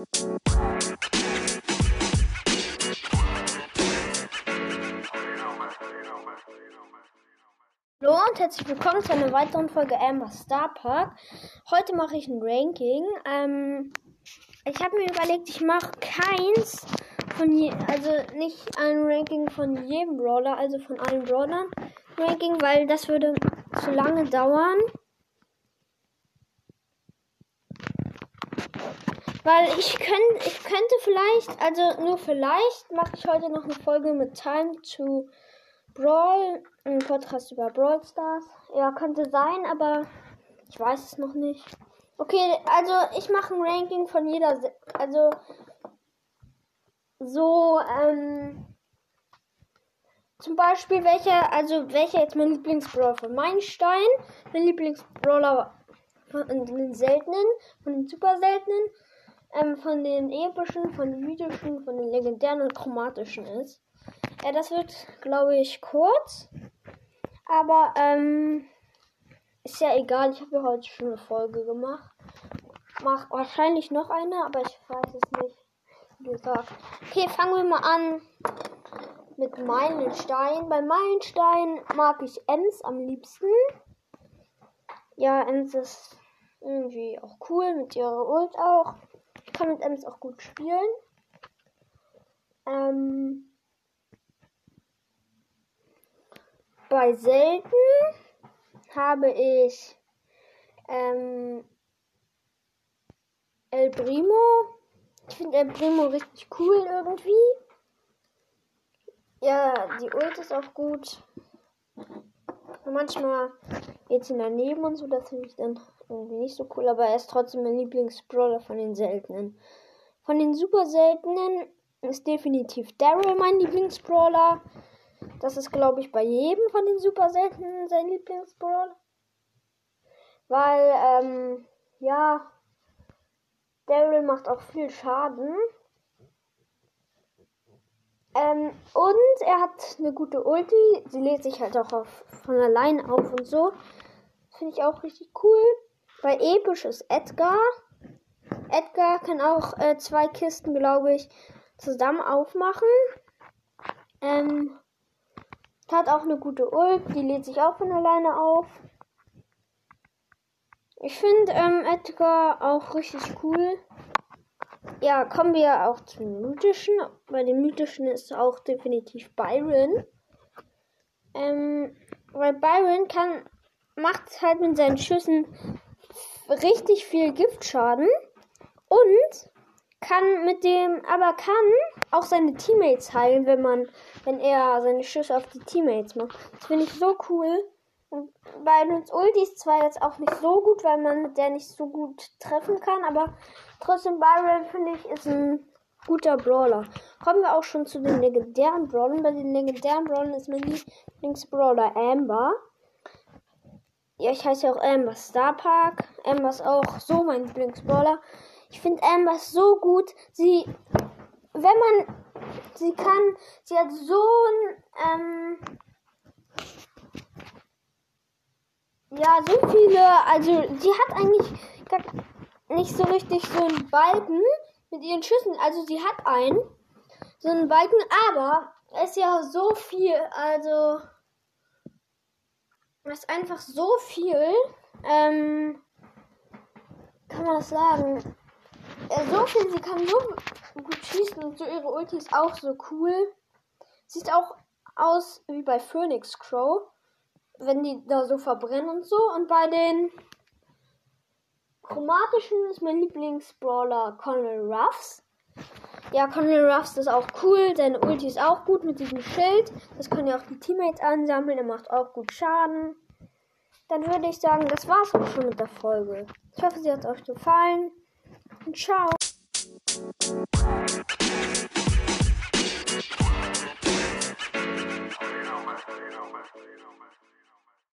Hallo und herzlich willkommen zu einer weiteren Folge Amber Star Park. Heute mache ich ein Ranking. Ähm, ich habe mir überlegt, ich mache keins von je, also nicht ein Ranking von jedem Brawler, also von allen Brawlern Ranking, weil das würde zu lange dauern. Weil ich könnte, ich könnte vielleicht, also nur vielleicht, mache ich heute noch eine Folge mit Time to Brawl, ein Podcast über Brawl Stars. Ja, könnte sein, aber ich weiß es noch nicht. Okay, also ich mache ein Ranking von jeder, also so, ähm, zum Beispiel welcher, also welcher jetzt mein Lieblingsbrawler von Meilenstein, mein Lieblingsbrawler von den seltenen, von den super seltenen, ähm, von den epischen, von den mythischen, von den legendären und chromatischen ist. Ja, das wird, glaube ich, kurz. Aber, ähm, ist ja egal. Ich habe ja heute schon eine Folge gemacht. Mach wahrscheinlich noch eine, aber ich weiß es nicht. Wie gesagt. Okay, fangen wir mal an mit Meilenstein. Bei Meilenstein mag ich Ems am liebsten. Ja, Ems ist irgendwie auch cool mit ihrer Ult auch. Ich kann mit Ems auch gut spielen. Ähm, bei selten habe ich ähm, El Primo. Ich finde El Primo richtig cool irgendwie. Ja, die Ult ist auch gut. Manchmal geht sie daneben und so, das finde ich dann irgendwie nicht so cool, aber er ist trotzdem mein Lieblingsbrawler von den seltenen. Von den super seltenen ist definitiv Daryl mein Lieblingsbrawler. Das ist, glaube ich, bei jedem von den super seltenen sein Lieblingsbrawler. Weil, ähm, ja, Daryl macht auch viel Schaden. Ähm, und er hat eine gute Ulti. Sie lädt sich halt auch auf, von allein auf und so. Finde ich auch richtig cool. Bei Episch ist Edgar. Edgar kann auch äh, zwei Kisten, glaube ich, zusammen aufmachen. Ähm, hat auch eine gute Ult, die lädt sich auch von alleine auf. Ich finde ähm, Edgar auch richtig cool. Ja, kommen wir auch zum mythischen. Bei den mythischen ist auch definitiv Byron. Ähm, weil Byron kann, macht halt mit seinen Schüssen richtig viel Giftschaden und kann mit dem, aber kann auch seine Teammates heilen, wenn man, wenn er seine Schüsse auf die Teammates macht. Das finde ich so cool. Bei uns Ulti ist zwar jetzt auch nicht so gut, weil man mit der nicht so gut treffen kann, aber trotzdem Byron finde ich ist ein guter Brawler. Kommen wir auch schon zu den legendären Brawlern. Bei den legendären Brawlern ist mein Lieblingsbrawler Amber. Ja, ich heiße auch Amber Star Park. Amber ist auch so mein Lieblingsbrawler. Ich finde Amber so gut. Sie, wenn man, sie kann, sie hat so ein, ähm, ja, so viele, also sie hat eigentlich nicht so richtig so einen Balken mit ihren Schüssen. Also sie hat einen, so einen Balken, aber es ist ja so viel, also ist einfach so viel, ähm, kann man das sagen? Ja, so viel, sie kann so gut schießen und so ihre Ulti ist auch so cool. Sieht auch aus wie bei Phoenix Crow, wenn die da so verbrennen und so. Und bei den chromatischen ist mein Lieblingsbrawler Colonel Ruffs. Ja, Colonel Ruffs ist auch cool. Seine Ulti ist auch gut mit diesem Schild. Das können ja auch die Teammates ansammeln. Er macht auch gut Schaden. Dann würde ich sagen, das war's auch schon mit der Folge. Ich hoffe, sie hat euch gefallen. Und ciao.